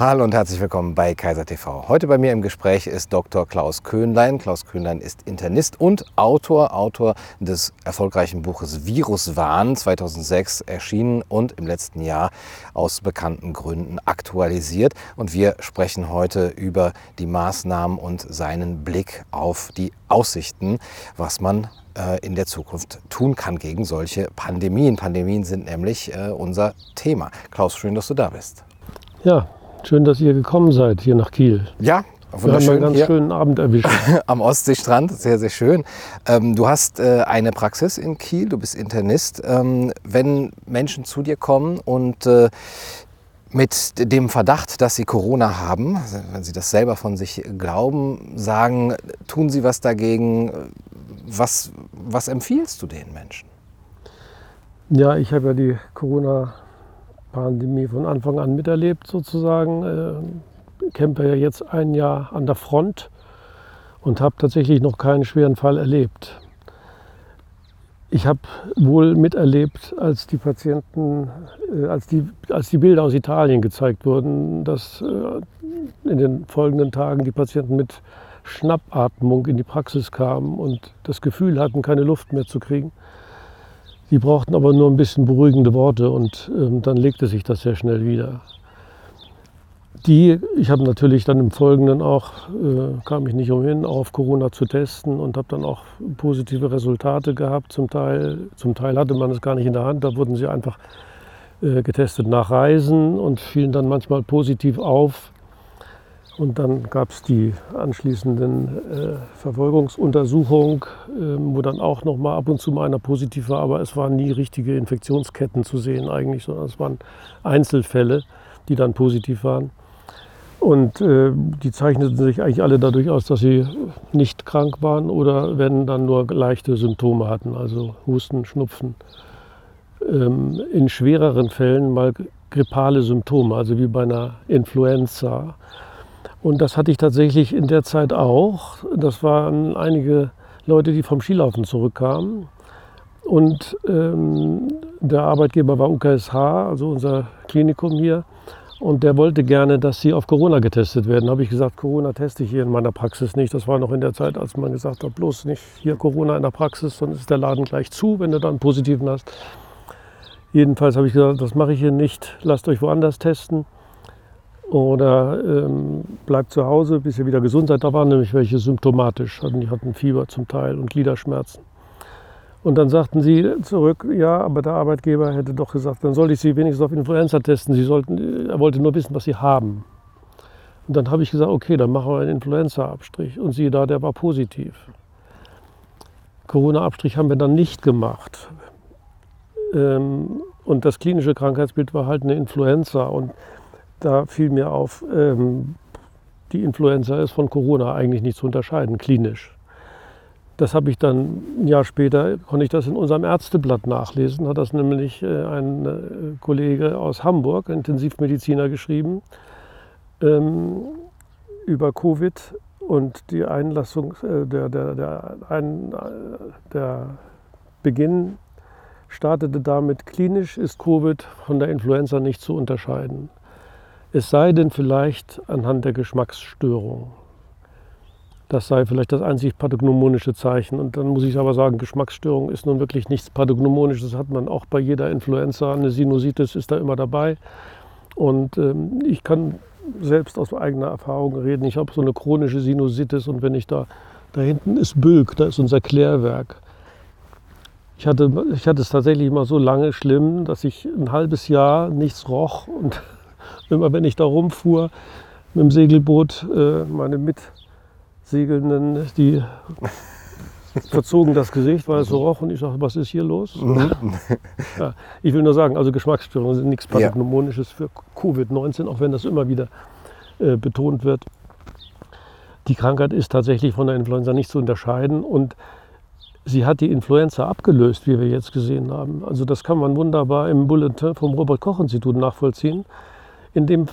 Hallo und herzlich willkommen bei Kaiser TV. Heute bei mir im Gespräch ist Dr. Klaus Köhnlein. Klaus Köhnlein ist Internist und Autor, Autor des erfolgreichen Buches Viruswahn 2006 erschienen und im letzten Jahr aus bekannten Gründen aktualisiert. Und wir sprechen heute über die Maßnahmen und seinen Blick auf die Aussichten, was man äh, in der Zukunft tun kann gegen solche Pandemien. Pandemien sind nämlich äh, unser Thema. Klaus, schön, dass du da bist. Ja, Schön, dass ihr gekommen seid hier nach Kiel. Ja, wir haben einen ganz hier. schönen Abend erwischt. Am Ostseestrand, sehr, sehr schön. Ähm, du hast äh, eine Praxis in Kiel, du bist Internist. Ähm, wenn Menschen zu dir kommen und äh, mit dem Verdacht, dass sie Corona haben, also wenn sie das selber von sich glauben, sagen, tun sie was dagegen, was, was empfiehlst du den Menschen? Ja, ich habe ja die Corona Pandemie von Anfang an miterlebt sozusagen. Äh, kämpfe ja jetzt ein Jahr an der Front und habe tatsächlich noch keinen schweren Fall erlebt. Ich habe wohl miterlebt, als die Patienten, äh, als, die, als die Bilder aus Italien gezeigt wurden, dass äh, in den folgenden Tagen die Patienten mit Schnappatmung in die Praxis kamen und das Gefühl hatten, keine Luft mehr zu kriegen. Die brauchten aber nur ein bisschen beruhigende Worte und ähm, dann legte sich das sehr schnell wieder. Die, ich habe natürlich dann im Folgenden auch, äh, kam ich nicht umhin, auf Corona zu testen und habe dann auch positive Resultate gehabt. Zum Teil, zum Teil hatte man es gar nicht in der Hand, da wurden sie einfach äh, getestet nach Reisen und fielen dann manchmal positiv auf. Und dann gab es die anschließenden äh, Verfolgungsuntersuchungen, äh, wo dann auch noch mal ab und zu mal einer positiv war, aber es waren nie richtige Infektionsketten zu sehen eigentlich, sondern es waren Einzelfälle, die dann positiv waren. Und äh, die zeichneten sich eigentlich alle dadurch aus, dass sie nicht krank waren oder wenn dann nur leichte Symptome hatten, also Husten, Schnupfen. Ähm, in schwereren Fällen mal grippale Symptome, also wie bei einer Influenza und das hatte ich tatsächlich in der Zeit auch. Das waren einige Leute, die vom Skilaufen zurückkamen. Und ähm, der Arbeitgeber war UKSH, also unser Klinikum hier. Und der wollte gerne, dass sie auf Corona getestet werden. habe ich gesagt, Corona teste ich hier in meiner Praxis nicht. Das war noch in der Zeit, als man gesagt hat, bloß nicht hier Corona in der Praxis, sonst ist der Laden gleich zu, wenn du dann einen positiven hast. Jedenfalls habe ich gesagt, das mache ich hier nicht. Lasst euch woanders testen oder ähm, bleibt zu Hause, bis ihr wieder gesund seid. Da waren nämlich welche symptomatisch, die hatten Fieber zum Teil und Gliederschmerzen. Und dann sagten sie zurück, ja, aber der Arbeitgeber hätte doch gesagt, dann sollte ich sie wenigstens auf Influenza testen. Sie sollten, er wollte nur wissen, was sie haben. Und dann habe ich gesagt, okay, dann machen wir einen Influenza-Abstrich. Und siehe da, der war positiv. Corona-Abstrich haben wir dann nicht gemacht. Ähm, und das klinische Krankheitsbild war halt eine Influenza. Und da fiel mir auf, ähm, die Influenza ist von Corona eigentlich nicht zu unterscheiden, klinisch. Das habe ich dann ein Jahr später, konnte ich das in unserem Ärzteblatt nachlesen, hat das nämlich äh, ein äh, Kollege aus Hamburg, Intensivmediziner, geschrieben ähm, über Covid und die Einlassung, äh, der, der, der, ein, der Beginn startete damit, klinisch ist Covid von der Influenza nicht zu unterscheiden. Es sei denn vielleicht anhand der Geschmacksstörung. Das sei vielleicht das einzig pathognomonische Zeichen. Und dann muss ich aber sagen, Geschmacksstörung ist nun wirklich nichts pathognomonisches. Das hat man auch bei jeder Influenza. Eine Sinusitis ist da immer dabei. Und ähm, ich kann selbst aus eigener Erfahrung reden. Ich habe so eine chronische Sinusitis und wenn ich da, da hinten ist Bülk, da ist unser Klärwerk. Ich hatte, ich hatte es tatsächlich immer so lange schlimm, dass ich ein halbes Jahr nichts roch und Immer wenn ich da rumfuhr mit dem Segelboot, äh, meine Mitsegelnden, die verzogen das Gesicht, weil es so roch und ich sagte, was ist hier los? Ja, ich will nur sagen, also Geschmacksstörungen sind nichts Pathognomonisches für Covid-19, auch wenn das immer wieder äh, betont wird. Die Krankheit ist tatsächlich von der Influenza nicht zu unterscheiden und sie hat die Influenza abgelöst, wie wir jetzt gesehen haben. Also das kann man wunderbar im Bulletin vom Robert-Koch-Institut nachvollziehen in dem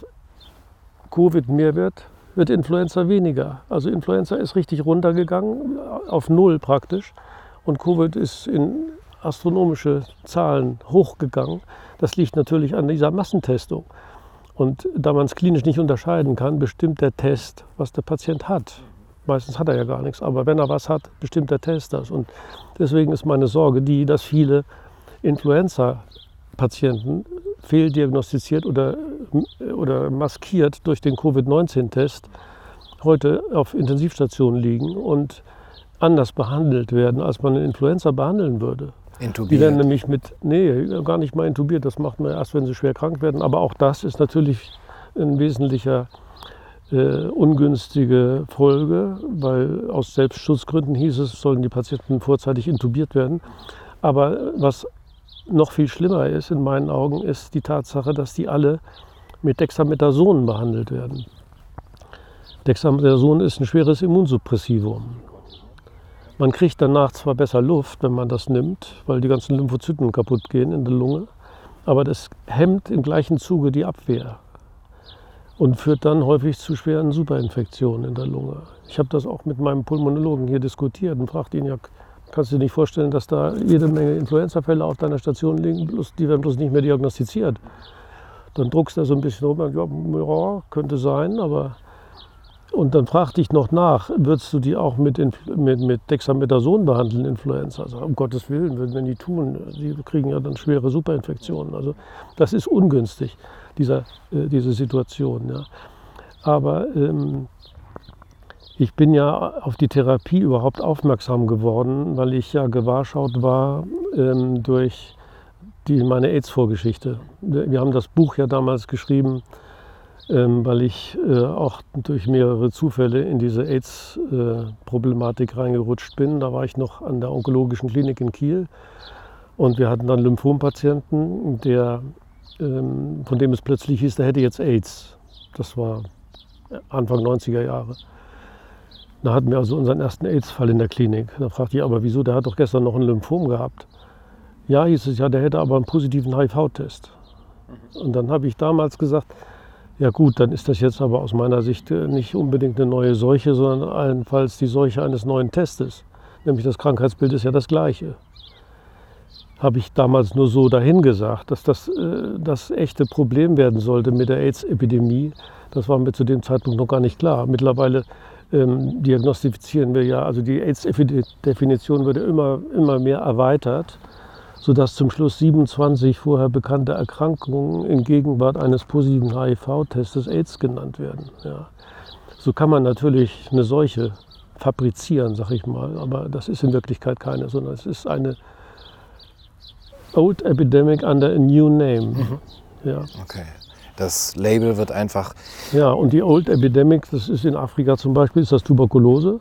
Covid mehr wird, wird Influenza weniger. Also Influenza ist richtig runtergegangen, auf Null praktisch. Und Covid ist in astronomische Zahlen hochgegangen. Das liegt natürlich an dieser Massentestung. Und da man es klinisch nicht unterscheiden kann, bestimmt der Test, was der Patient hat. Meistens hat er ja gar nichts, aber wenn er was hat, bestimmt der Test das. Und deswegen ist meine Sorge die, dass viele Influenza-Patienten fehldiagnostiziert oder, oder maskiert durch den Covid-19-Test heute auf Intensivstationen liegen und anders behandelt werden, als man eine Influenza behandeln würde. Intubiert. Die werden nämlich mit, nee, gar nicht mal intubiert, das macht man erst, wenn sie schwer krank werden. Aber auch das ist natürlich ein wesentlicher äh, ungünstige Folge, weil aus Selbstschutzgründen hieß es, sollen die Patienten vorzeitig intubiert werden. Aber was noch viel schlimmer ist in meinen Augen, ist die Tatsache, dass die alle mit Dexamethason behandelt werden. Dexamethason ist ein schweres Immunsuppressivum. Man kriegt danach zwar besser Luft, wenn man das nimmt, weil die ganzen Lymphozyten kaputt gehen in der Lunge, aber das hemmt im gleichen Zuge die Abwehr und führt dann häufig zu schweren Superinfektionen in der Lunge. Ich habe das auch mit meinem Pulmonologen hier diskutiert und fragte ihn, ja, kannst du dir nicht vorstellen, dass da jede Menge Influenzafälle auf deiner Station liegen, die werden bloß nicht mehr diagnostiziert. Dann druckst du so ein bisschen rum, ja, ja, könnte sein, aber und dann fragte ich noch nach, würdest du die auch mit, mit, mit Dexamethason behandeln, Influenza? Also, um Gottes Willen, wenn die tun, die kriegen ja dann schwere Superinfektionen. Also das ist ungünstig, dieser, äh, diese Situation. Ja. Aber ähm, ich bin ja auf die Therapie überhaupt aufmerksam geworden, weil ich ja gewahrschaut war ähm, durch die, meine AIDS-Vorgeschichte. Wir haben das Buch ja damals geschrieben, ähm, weil ich äh, auch durch mehrere Zufälle in diese AIDS-Problematik äh, reingerutscht bin. Da war ich noch an der onkologischen Klinik in Kiel und wir hatten dann Lymphompatienten, der, ähm, von dem es plötzlich hieß, der hätte jetzt AIDS. Das war Anfang 90er Jahre. Da hatten wir also unseren ersten AIDS-Fall in der Klinik. Da fragte ich aber, wieso, der hat doch gestern noch ein Lymphom gehabt. Ja, hieß es ja, der hätte aber einen positiven HIV-Test. Und dann habe ich damals gesagt, ja gut, dann ist das jetzt aber aus meiner Sicht äh, nicht unbedingt eine neue Seuche, sondern allenfalls die Seuche eines neuen Testes. Nämlich das Krankheitsbild ist ja das gleiche. Habe ich damals nur so dahingesagt, dass das äh, das echte Problem werden sollte mit der AIDS-Epidemie. Das war mir zu dem Zeitpunkt noch gar nicht klar. Mittlerweile ähm, diagnostizieren wir ja, also die AIDS-Definition wird immer, immer mehr erweitert sodass zum Schluss 27 vorher bekannte Erkrankungen in Gegenwart eines positiven HIV-Testes AIDS genannt werden. Ja. So kann man natürlich eine Seuche fabrizieren, sag ich mal, aber das ist in Wirklichkeit keine, sondern es ist eine Old Epidemic under a new name. Mhm. Ja. Okay. Das Label wird einfach. Ja, und die Old Epidemic, das ist in Afrika zum Beispiel, ist das Tuberkulose.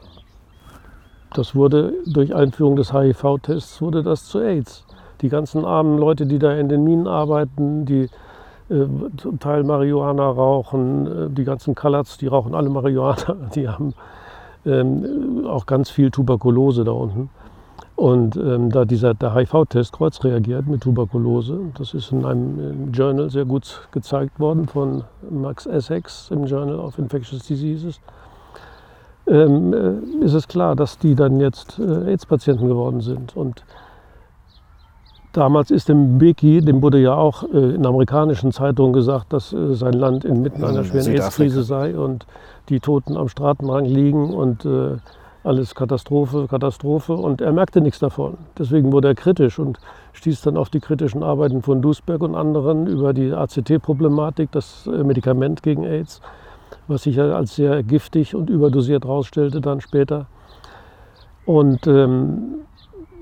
Das wurde durch Einführung des HIV-Tests wurde das zu AIDS die ganzen armen Leute, die da in den Minen arbeiten, die äh, zum Teil Marihuana rauchen, äh, die ganzen Kalats, die rauchen alle Marihuana, die haben ähm, auch ganz viel Tuberkulose da unten. Und ähm, da dieser, HIV-Test kreuzreagiert mit Tuberkulose, das ist in einem Journal sehr gut gezeigt worden von Max Essex im Journal of Infectious Diseases, ähm, äh, ist es klar, dass die dann jetzt äh, AIDS-Patienten geworden sind. Und Damals ist dem Beki, dem wurde ja auch äh, in amerikanischen Zeitungen gesagt, dass äh, sein Land inmitten einer schweren AIDS-Krise sei und die Toten am Straßenrand liegen und äh, alles Katastrophe, Katastrophe. Und er merkte nichts davon. Deswegen wurde er kritisch und stieß dann auf die kritischen Arbeiten von Duisberg und anderen über die ACT-Problematik, das äh, Medikament gegen AIDS, was sich ja als sehr giftig und überdosiert herausstellte dann später. Und ähm,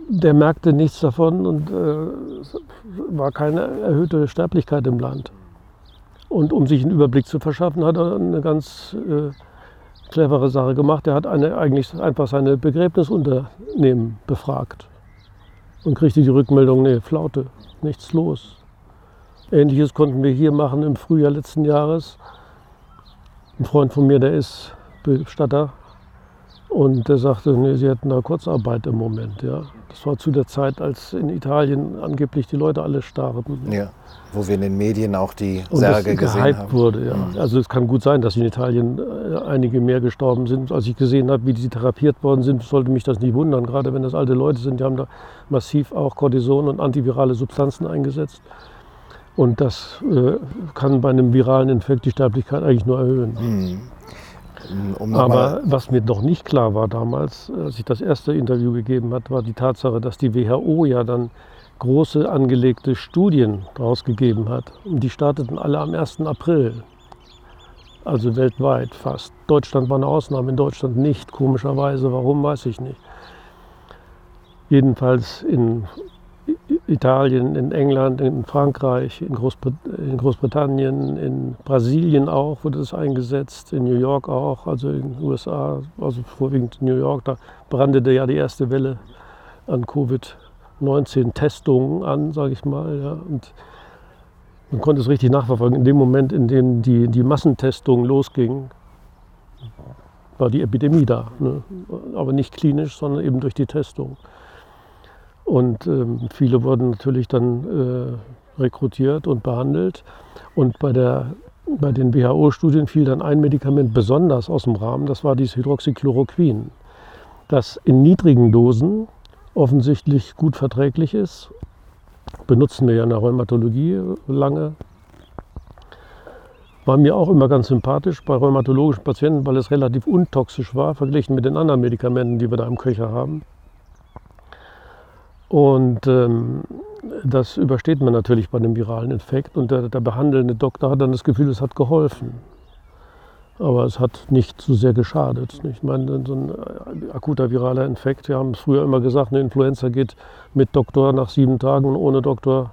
der merkte nichts davon und äh, war keine erhöhte Sterblichkeit im Land. Und um sich einen Überblick zu verschaffen, hat er eine ganz äh, clevere Sache gemacht. Er hat eine, eigentlich einfach seine Begräbnisunternehmen befragt und kriegte die Rückmeldung, nee, Flaute, nichts los. Ähnliches konnten wir hier machen im Frühjahr letzten Jahres. Ein Freund von mir, der ist Bestatter und der sagte, nee, sie hätten da Kurzarbeit im Moment. Ja. Das war zu der Zeit, als in Italien angeblich die Leute alle starben. Ja, wo wir in den Medien auch die Särge gesehen haben. wurde, ja. Mhm. Also es kann gut sein, dass in Italien äh, einige mehr gestorben sind. Als ich gesehen habe, wie die therapiert worden sind, sollte mich das nicht wundern. Gerade wenn das alte Leute sind, die haben da massiv auch Cortison und antivirale Substanzen eingesetzt. Und das äh, kann bei einem viralen Infekt die Sterblichkeit eigentlich nur erhöhen. Mhm. Um Aber was mir noch nicht klar war damals, als ich das erste Interview gegeben habe, war die Tatsache, dass die WHO ja dann große angelegte Studien rausgegeben hat. Und die starteten alle am 1. April. Also weltweit fast. Deutschland war eine Ausnahme, in Deutschland nicht, komischerweise. Warum, weiß ich nicht. Jedenfalls in Italien, in England, in Frankreich, in, Großbrit in, Großbritannien, in Brasilien auch wurde es eingesetzt, in New York auch, also in den USA, also vorwiegend New York. Da brandete ja die erste Welle an Covid-19-Testungen an, sage ich mal. Ja. Und man konnte es richtig nachverfolgen. In dem Moment, in dem die, die Massentestung losging, war die Epidemie da. Ne? Aber nicht klinisch, sondern eben durch die Testung. Und ähm, viele wurden natürlich dann äh, rekrutiert und behandelt. Und bei, der, bei den WHO-Studien fiel dann ein Medikament besonders aus dem Rahmen, das war dieses Hydroxychloroquin, das in niedrigen Dosen offensichtlich gut verträglich ist. Benutzen wir ja in der Rheumatologie lange. War mir auch immer ganz sympathisch bei rheumatologischen Patienten, weil es relativ untoxisch war, verglichen mit den anderen Medikamenten, die wir da im Köcher haben. Und ähm, das übersteht man natürlich bei einem viralen Infekt. Und der, der, behandelnde Doktor hat dann das Gefühl, es hat geholfen. Aber es hat nicht zu so sehr geschadet. Ich meine, so ein äh, akuter viraler Infekt, wir haben es früher immer gesagt, eine Influenza geht mit Doktor nach sieben Tagen und ohne Doktor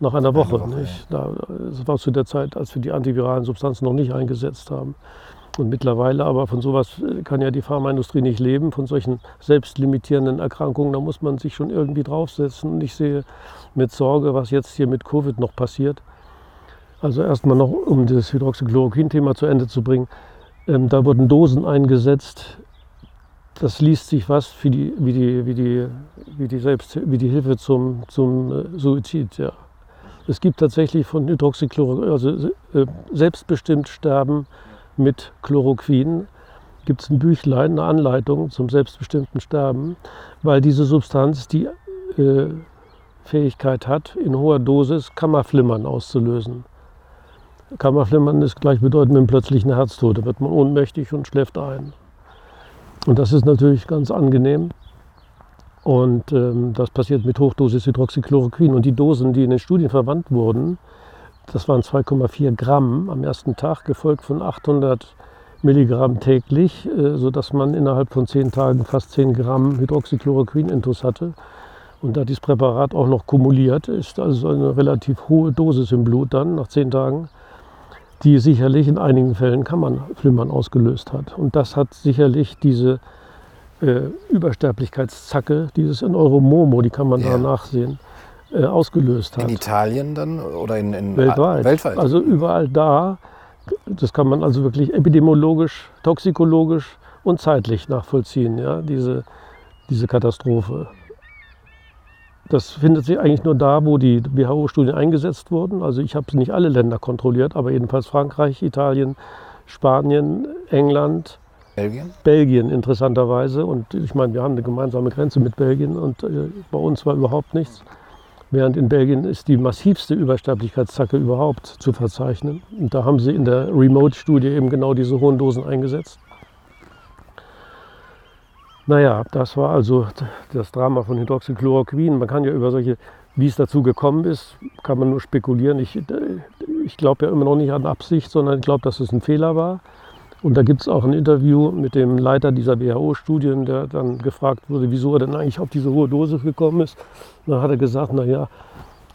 nach einer Woche. Eine Woche nicht? Da, das war zu der Zeit, als wir die antiviralen Substanzen noch nicht eingesetzt haben. Und mittlerweile aber von sowas äh, kann ja die Pharmaindustrie nicht leben, von solchen selbstlimitierenden Erkrankungen. Da muss man sich schon irgendwie draufsetzen. Und ich sehe mit Sorge, was jetzt hier mit Covid noch passiert. Also erstmal noch, um das Hydroxychloroquin-Thema zu Ende zu bringen. Ähm, da wurden Dosen eingesetzt. Das liest sich was wie die, wie die, wie die, wie die, Selbst, wie die Hilfe zum, zum äh, Suizid. Ja. Es gibt tatsächlich von Hydroxychloroquin, also äh, selbstbestimmt sterben mit Chloroquin gibt es ein Büchlein, eine Anleitung zum selbstbestimmten Sterben, weil diese Substanz die äh, Fähigkeit hat, in hoher Dosis Kammerflimmern auszulösen. Kammerflimmern ist gleichbedeutend mit einem plötzlichen Herztod. Da wird man ohnmächtig und schläft ein. Und das ist natürlich ganz angenehm. Und ähm, das passiert mit Hochdosis Hydroxychloroquin. Und die Dosen, die in den Studien verwandt wurden, das waren 2,4 Gramm am ersten Tag, gefolgt von 800 Milligramm täglich, äh, sodass man innerhalb von 10 Tagen fast 10 Gramm Hydroxychloroquin-Intus hatte. Und da dieses Präparat auch noch kumuliert, ist also eine relativ hohe Dosis im Blut dann nach 10 Tagen, die sicherlich in einigen Fällen Kammernflimmern ausgelöst hat. Und das hat sicherlich diese äh, Übersterblichkeitszacke, dieses in Euromomo, die kann man ja. da nachsehen, äh, ausgelöst hat. In Italien dann oder in, in weltweit. weltweit? Also überall da. Das kann man also wirklich epidemiologisch, toxikologisch und zeitlich nachvollziehen, ja, diese, diese Katastrophe. Das findet sich eigentlich nur da, wo die WHO-Studien eingesetzt wurden. Also ich habe nicht alle Länder kontrolliert, aber jedenfalls Frankreich, Italien, Spanien, England, Belgien? Belgien interessanterweise. Und ich meine, wir haben eine gemeinsame Grenze mit Belgien und äh, bei uns war überhaupt nichts. Während in Belgien ist die massivste Übersterblichkeitszacke überhaupt zu verzeichnen. Und da haben sie in der Remote-Studie eben genau diese hohen Dosen eingesetzt. Naja, das war also das Drama von Hydroxychloroquin. Man kann ja über solche, wie es dazu gekommen ist, kann man nur spekulieren. Ich, ich glaube ja immer noch nicht an Absicht, sondern ich glaube, dass es ein Fehler war. Und da gibt es auch ein Interview mit dem Leiter dieser WHO-Studien, der dann gefragt wurde, wieso er denn eigentlich auf diese hohe Dosis gekommen ist. Und dann hat er gesagt, naja,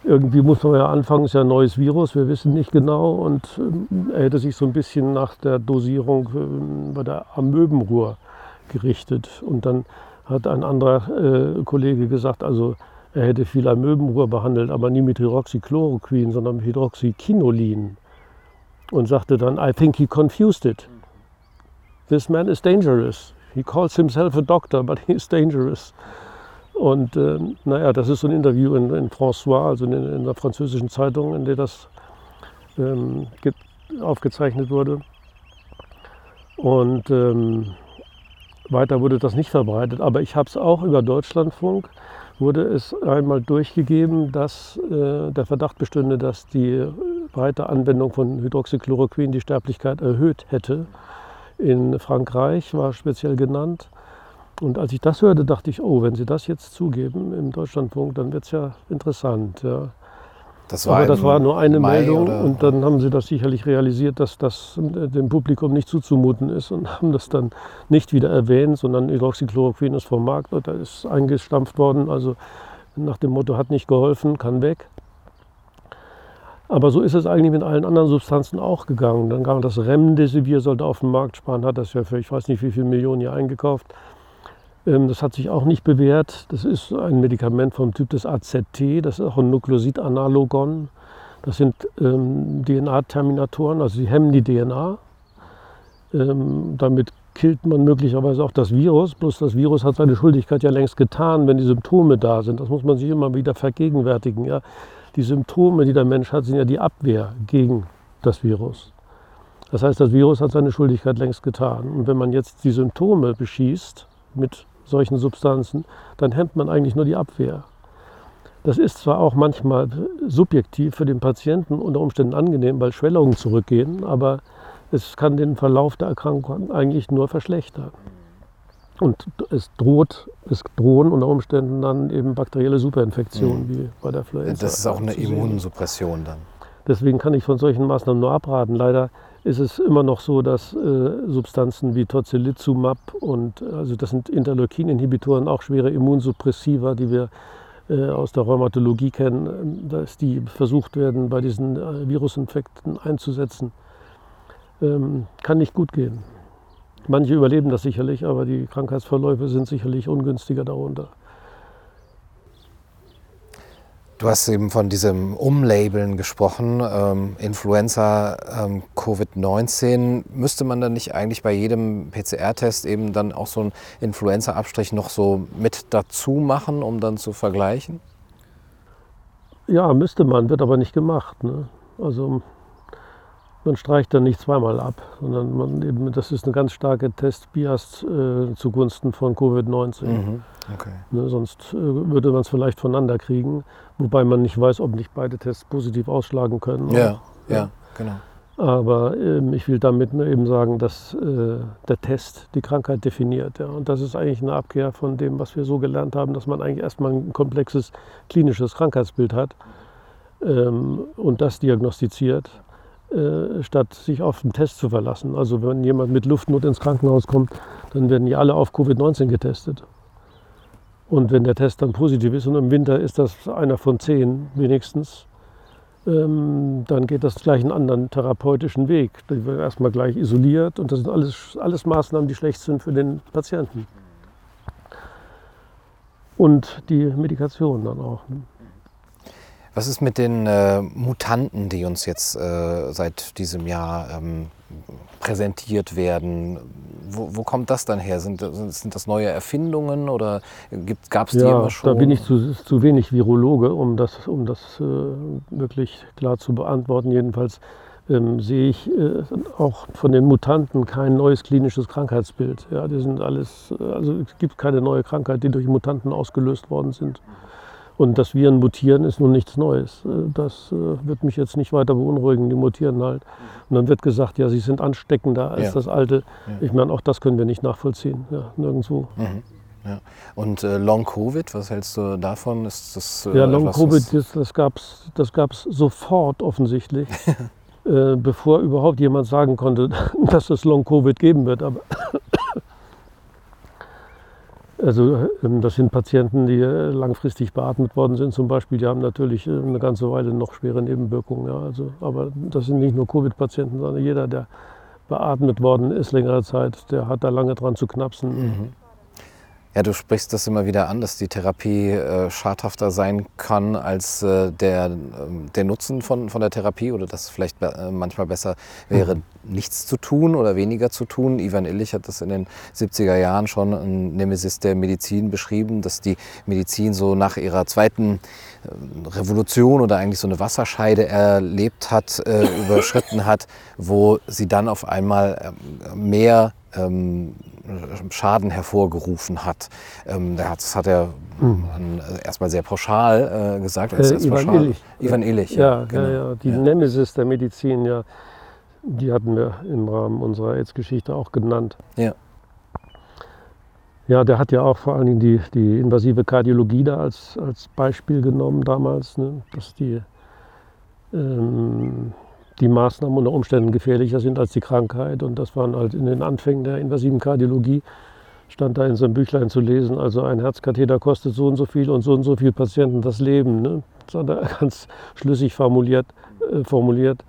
irgendwie muss man ja anfangen, ist ja ein neues Virus, wir wissen nicht genau. Und ähm, er hätte sich so ein bisschen nach der Dosierung ähm, bei der Amöbenruhr gerichtet. Und dann hat ein anderer äh, Kollege gesagt, also er hätte viel Amöbenruhr behandelt, aber nie mit Hydroxychloroquin, sondern mit Hydroxyquinolin. Und sagte dann, I think he confused it. This man is dangerous. He calls himself a doctor, but he is dangerous. Und äh, naja, das ist so ein Interview in, in François, also in, in der französischen Zeitung, in der das ähm, aufgezeichnet wurde. Und ähm, weiter wurde das nicht verbreitet. Aber ich habe es auch über Deutschlandfunk, wurde es einmal durchgegeben, dass äh, der Verdacht bestünde, dass die breite Anwendung von Hydroxychloroquin die Sterblichkeit erhöht hätte. In Frankreich war speziell genannt. Und als ich das hörte, dachte ich, oh, wenn Sie das jetzt zugeben im Deutschlandfunk, dann wird es ja interessant. Ja. Das war Aber das war nur eine Mai Meldung oder? und dann haben sie das sicherlich realisiert, dass das dem Publikum nicht zuzumuten ist und haben das dann nicht wieder erwähnt, sondern Hydroxychloroquin ist vom Markt, da ist eingestampft worden. Also nach dem Motto hat nicht geholfen, kann weg. Aber so ist es eigentlich mit allen anderen Substanzen auch gegangen. Dann kam das Remdesivir, sollte auf den Markt sparen, hat das ja für ich weiß nicht wie viele Millionen hier eingekauft. Ähm, das hat sich auch nicht bewährt. Das ist ein Medikament vom Typ des AZT, das ist auch ein Nukleosid-Analogon. Das sind ähm, DNA-Terminatoren, also sie hemmen die DNA. Ähm, damit killt man möglicherweise auch das Virus. Bloß das Virus hat seine Schuldigkeit ja längst getan, wenn die Symptome da sind. Das muss man sich immer wieder vergegenwärtigen. Ja? Die Symptome, die der Mensch hat, sind ja die Abwehr gegen das Virus. Das heißt, das Virus hat seine Schuldigkeit längst getan. Und wenn man jetzt die Symptome beschießt mit solchen Substanzen, dann hemmt man eigentlich nur die Abwehr. Das ist zwar auch manchmal subjektiv für den Patienten unter Umständen angenehm, weil Schwellungen zurückgehen, aber es kann den Verlauf der Erkrankung eigentlich nur verschlechtern. Und es droht, es drohen unter Umständen dann eben bakterielle Superinfektionen mhm. wie bei der Influenza. Das ist auch eine Immunsuppression dann. Deswegen kann ich von solchen Maßnahmen nur abraten. Leider ist es immer noch so, dass äh, Substanzen wie Tocilizumab und also das sind Interleukin-Inhibitoren, auch schwere Immunsuppressiva, die wir äh, aus der Rheumatologie kennen, ähm, dass die versucht werden, bei diesen äh, Virusinfekten einzusetzen. Ähm, kann nicht gut gehen. Manche überleben das sicherlich, aber die Krankheitsverläufe sind sicherlich ungünstiger darunter. Du hast eben von diesem Umlabeln gesprochen, ähm, Influenza, ähm, Covid-19. Müsste man dann nicht eigentlich bei jedem PCR-Test eben dann auch so einen Influenza-Abstrich noch so mit dazu machen, um dann zu vergleichen? Ja, müsste man, wird aber nicht gemacht. Ne? Also man streicht dann nicht zweimal ab, sondern man eben, das ist eine ganz starke Testbias äh, zugunsten von Covid-19. Mhm. Okay. Ne, sonst äh, würde man es vielleicht voneinander kriegen, wobei man nicht weiß, ob nicht beide Tests positiv ausschlagen können. Ja, ja, ja, genau. Aber ähm, ich will damit nur eben sagen, dass äh, der Test die Krankheit definiert. Ja. Und das ist eigentlich eine Abkehr von dem, was wir so gelernt haben, dass man eigentlich erstmal ein komplexes klinisches Krankheitsbild hat ähm, und das diagnostiziert, äh, statt sich auf den Test zu verlassen. Also wenn jemand mit Luftnot ins Krankenhaus kommt, dann werden die alle auf Covid-19 getestet. Und wenn der Test dann positiv ist und im Winter ist das einer von zehn wenigstens, ähm, dann geht das gleich einen anderen therapeutischen Weg. Die wird erstmal gleich isoliert und das sind alles, alles Maßnahmen, die schlecht sind für den Patienten. Und die Medikation dann auch. Ne? Was ist mit den äh, Mutanten, die uns jetzt äh, seit diesem Jahr ähm, präsentiert werden? Wo, wo, kommt das dann her? Sind, sind das neue Erfindungen oder gab es die ja, immer schon? Da bin ich zu, zu wenig Virologe, um das, um das äh, wirklich klar zu beantworten. Jedenfalls ähm, sehe ich äh, auch von den Mutanten kein neues klinisches Krankheitsbild. Ja, die sind alles, also es gibt keine neue Krankheit, die durch Mutanten ausgelöst worden sind. Und dass Viren mutieren, ist nun nichts Neues. Äh, das äh, wird mich jetzt nicht weiter beunruhigen. Die mutieren halt. Und dann wird gesagt, ja, sie sind ansteckender als ja. das alte. Ja. Ich meine, auch das können wir nicht nachvollziehen. Ja, nirgendwo. Mhm. Ja. Und äh, Long Covid, was hältst du davon? Ist das, äh, ja, Long Covid, das, das gab es das gab's sofort offensichtlich, äh, bevor überhaupt jemand sagen konnte, dass es Long Covid geben wird. Aber also ähm, das sind Patienten, die äh, langfristig beatmet worden sind zum Beispiel. Die haben natürlich äh, eine ganze Weile noch schwere Nebenwirkungen. Ja. Also, aber das sind nicht nur Covid-Patienten, sondern jeder, der beatmet worden ist längere Zeit, der hat da lange dran zu knapsen. Mhm. Ja, du sprichst das immer wieder an, dass die Therapie äh, schadhafter sein kann als äh, der, äh, der Nutzen von, von der Therapie oder dass es vielleicht äh, manchmal besser wäre, mhm. nichts zu tun oder weniger zu tun. Ivan Illich hat das in den 70er Jahren schon in Nemesis der Medizin beschrieben, dass die Medizin so nach ihrer zweiten äh, Revolution oder eigentlich so eine Wasserscheide erlebt hat, äh, überschritten hat, wo sie dann auf einmal mehr ähm, Schaden hervorgerufen hat. Ähm, das hat er hm. erstmal sehr pauschal äh, gesagt. Äh, Ivan. Illich. Ivan Illich, ja. ja, genau. ja, ja. Die. Nemesis der Medizin, ja, die hatten wir im Rahmen unserer AIDS-Geschichte auch genannt. Ja. Ja, der hat ja auch vor allen Dingen die, die invasive Kardiologie da als, als Beispiel genommen damals, ne? dass die, ähm, die Maßnahmen unter Umständen gefährlicher sind als die Krankheit. Und das waren halt in den Anfängen der invasiven Kardiologie, stand da in seinem Büchlein zu lesen, also ein Herzkatheter kostet so und so viel und so und so viel Patienten das Leben. Ne? Das hat er ganz schlüssig formuliert. Äh, formuliert.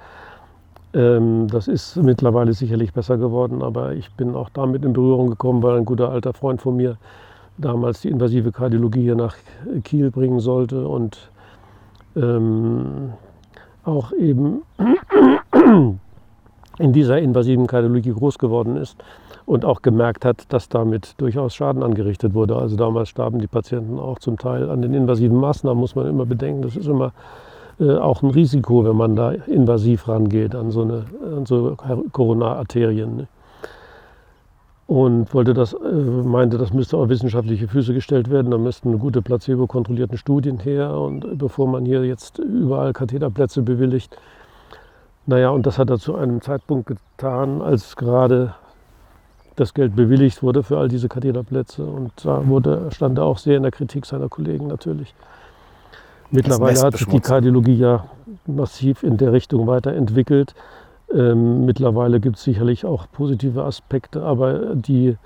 Ähm, das ist mittlerweile sicherlich besser geworden, aber ich bin auch damit in Berührung gekommen, weil ein guter alter Freund von mir damals die invasive Kardiologie hier nach Kiel bringen sollte und ähm, auch eben in dieser invasiven Kardiologie groß geworden ist und auch gemerkt hat, dass damit durchaus Schaden angerichtet wurde. Also damals starben die Patienten auch zum Teil an den invasiven Maßnahmen, muss man immer bedenken. Das ist immer äh, auch ein Risiko, wenn man da invasiv rangeht an so, eine, an so Koronararterien. Ne? Und wollte das, äh, meinte, das müsste auf wissenschaftliche Füße gestellt werden. Da müssten gute placebo-kontrollierten Studien her. Und bevor man hier jetzt überall Katheterplätze bewilligt. Naja, und das hat er zu einem Zeitpunkt getan, als gerade das Geld bewilligt wurde für all diese Katheterplätze. Und da wurde, stand er auch sehr in der Kritik seiner Kollegen natürlich. Mittlerweile hat sich die Kardiologie ja massiv in der Richtung weiterentwickelt. Ähm, mittlerweile gibt es sicherlich auch positive Aspekte, aber die,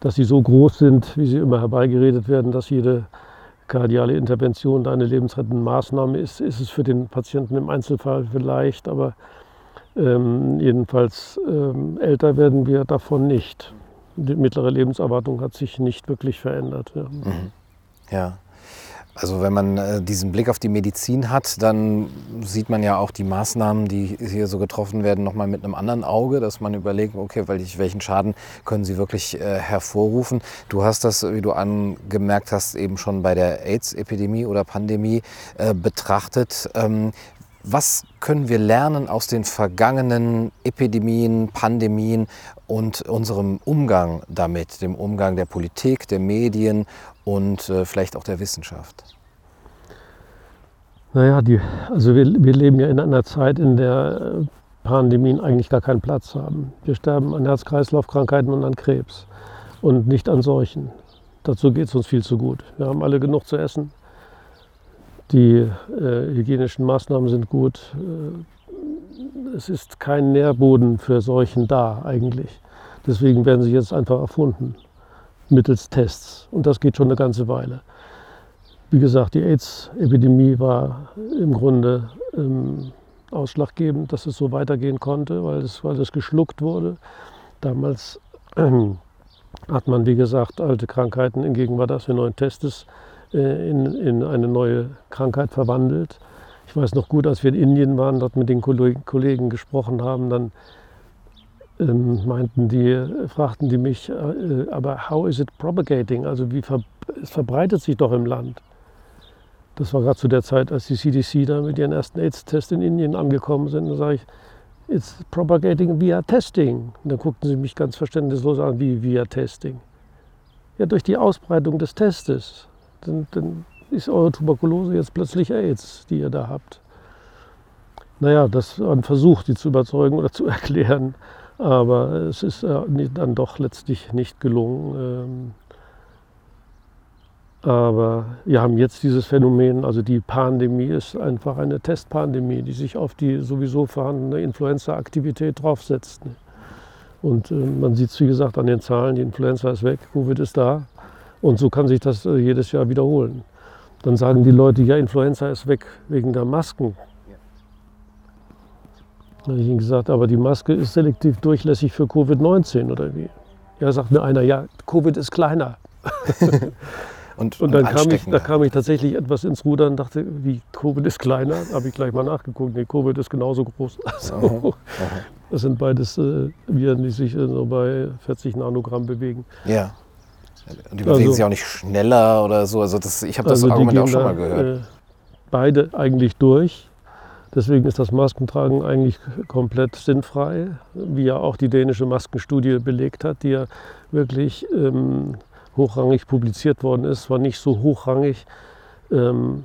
dass sie so groß sind, wie sie immer herbeigeredet werden, dass jede kardiale Intervention eine lebensrettende Maßnahme ist, ist es für den Patienten im Einzelfall vielleicht, aber ähm, jedenfalls ähm, älter werden wir davon nicht. Die mittlere Lebenserwartung hat sich nicht wirklich verändert. Ja. Mhm. ja. Also wenn man äh, diesen Blick auf die Medizin hat, dann sieht man ja auch die Maßnahmen, die hier so getroffen werden, nochmal mit einem anderen Auge, dass man überlegt, okay, welchen Schaden können sie wirklich äh, hervorrufen. Du hast das, wie du angemerkt hast, eben schon bei der AIDS-Epidemie oder Pandemie äh, betrachtet. Ähm, was können wir lernen aus den vergangenen Epidemien, Pandemien und unserem Umgang damit, dem Umgang der Politik, der Medien und äh, vielleicht auch der Wissenschaft? Naja, die, also wir, wir leben ja in einer Zeit, in der äh, Pandemien eigentlich gar keinen Platz haben. Wir sterben an Herz-Kreislauf-Krankheiten und an Krebs und nicht an Seuchen. Dazu geht es uns viel zu gut. Wir haben alle genug zu essen. Die äh, hygienischen Maßnahmen sind gut. Äh, es ist kein Nährboden für Seuchen da eigentlich. Deswegen werden sie jetzt einfach erfunden mittels Tests. Und das geht schon eine ganze Weile. Wie gesagt, die AIDS-Epidemie war im Grunde ähm, ausschlaggebend, dass es so weitergehen konnte, weil es, weil es geschluckt wurde. Damals ähm, hat man, wie gesagt, alte Krankheiten in Gegenwart des neuen Testes äh, in, in eine neue Krankheit verwandelt. Ich weiß noch gut, als wir in Indien waren, dort mit den Kollegen gesprochen haben, dann ähm, meinten die, fragten die mich, äh, aber how is it propagating? Also wie ver es verbreitet sich doch im Land. Das war gerade zu der Zeit, als die CDC da mit ihren ersten AIDS-Tests in Indien angekommen sind. Da sage ich, it's propagating via testing. Und dann guckten sie mich ganz verständnislos an, wie via testing. Ja, durch die Ausbreitung des Testes. Dann, dann ist eure Tuberkulose jetzt plötzlich AIDS, die ihr da habt. Naja, das war ein Versuch, die zu überzeugen oder zu erklären. Aber es ist äh, dann doch letztlich nicht gelungen. Ähm, aber wir haben jetzt dieses Phänomen, also die Pandemie ist einfach eine Testpandemie, die sich auf die sowieso vorhandene Influenza-Aktivität draufsetzt. Und äh, man sieht es, wie gesagt, an den Zahlen, die Influenza ist weg, Covid ist da. Und so kann sich das äh, jedes Jahr wiederholen. Dann sagen die Leute, ja, Influenza ist weg wegen der Masken. Da habe ich ihnen gesagt, aber die Maske ist selektiv durchlässig für Covid-19 oder wie? Ja, sagt mir einer, ja, Covid ist kleiner. Und, und, dann kam ich, da kam ich tatsächlich etwas ins Ruder und dachte, wie Covid ist kleiner, habe ich gleich mal nachgeguckt. Nee, Covid ist genauso groß. Also, aha, aha. Das sind beides äh, Viren, die sich äh, so bei 40 Nanogramm bewegen. Ja. Und die bewegen also, sich auch nicht schneller oder so. Also das, ich habe das also Argument auch schon mal gehört. Äh, beide eigentlich durch. Deswegen ist das Maskentragen eigentlich komplett sinnfrei, wie ja auch die dänische Maskenstudie belegt hat, die ja wirklich ähm, hochrangig publiziert worden ist. Zwar nicht so hochrangig, ähm,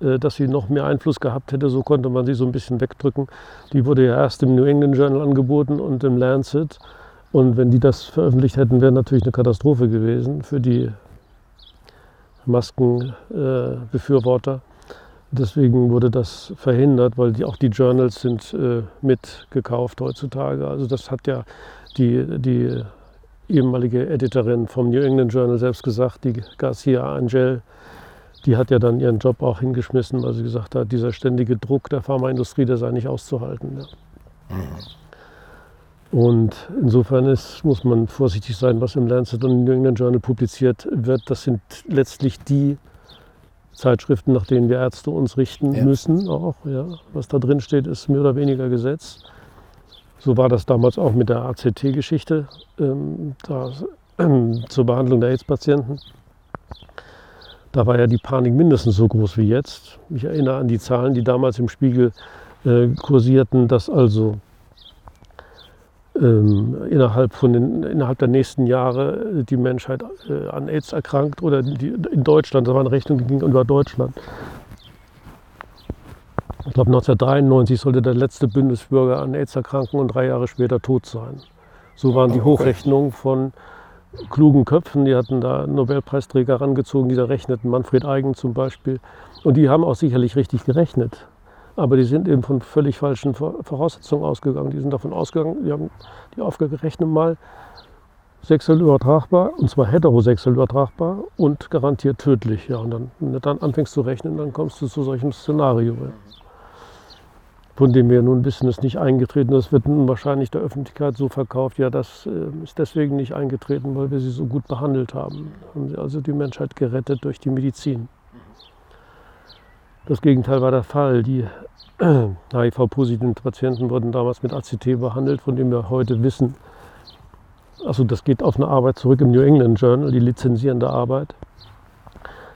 äh, dass sie noch mehr Einfluss gehabt hätte, so konnte man sie so ein bisschen wegdrücken. Die wurde ja erst im New England Journal angeboten und im Lancet. Und wenn die das veröffentlicht hätten, wäre natürlich eine Katastrophe gewesen für die Maskenbefürworter. Äh, Deswegen wurde das verhindert, weil die, auch die Journals sind äh, mitgekauft heutzutage. Also das hat ja die, die ehemalige Editorin vom New England Journal selbst gesagt, die Garcia Angel, die hat ja dann ihren Job auch hingeschmissen, weil sie gesagt hat, dieser ständige Druck der Pharmaindustrie, der sei nicht auszuhalten. Ja. Mhm. Und insofern ist, muss man vorsichtig sein, was im Lancet und im New England Journal publiziert wird. Das sind letztlich die Zeitschriften, nach denen wir Ärzte uns richten ja. müssen. Auch, ja. Was da drin steht, ist mehr oder weniger Gesetz. So war das damals auch mit der ACT-Geschichte ähm, äh, zur Behandlung der AIDS-Patienten. Da war ja die Panik mindestens so groß wie jetzt. Ich erinnere an die Zahlen, die damals im Spiegel äh, kursierten, dass also ähm, innerhalb, von den, innerhalb der nächsten Jahre die Menschheit äh, an AIDS erkrankt oder die, in Deutschland, das war eine Rechnung, die ging über Deutschland. Ich glaube 1993 sollte der letzte Bundesbürger an AIDS erkranken und drei Jahre später tot sein. So waren die Hochrechnungen von klugen Köpfen, die hatten da Nobelpreisträger herangezogen, die da rechneten, Manfred Eigen zum Beispiel. Und die haben auch sicherlich richtig gerechnet. Aber die sind eben von völlig falschen Voraussetzungen ausgegangen. Die sind davon ausgegangen, die haben die Aufgabe gerechnet mal, sexuell übertragbar, und zwar heterosexuell übertragbar und garantiert tödlich. Ja, und dann, wenn du dann anfängst zu rechnen, dann kommst du zu solchem Szenario. Von dem wir nun wissen, ist nicht eingetreten. Das wird nun wahrscheinlich der Öffentlichkeit so verkauft. Ja, das ist deswegen nicht eingetreten, weil wir sie so gut behandelt haben. Haben sie also die Menschheit gerettet durch die Medizin. Das Gegenteil war der Fall. Die HIV-positiven Patienten wurden damals mit ACT behandelt, von dem wir heute wissen, also das geht auf eine Arbeit zurück im New England Journal, die lizenzierende Arbeit.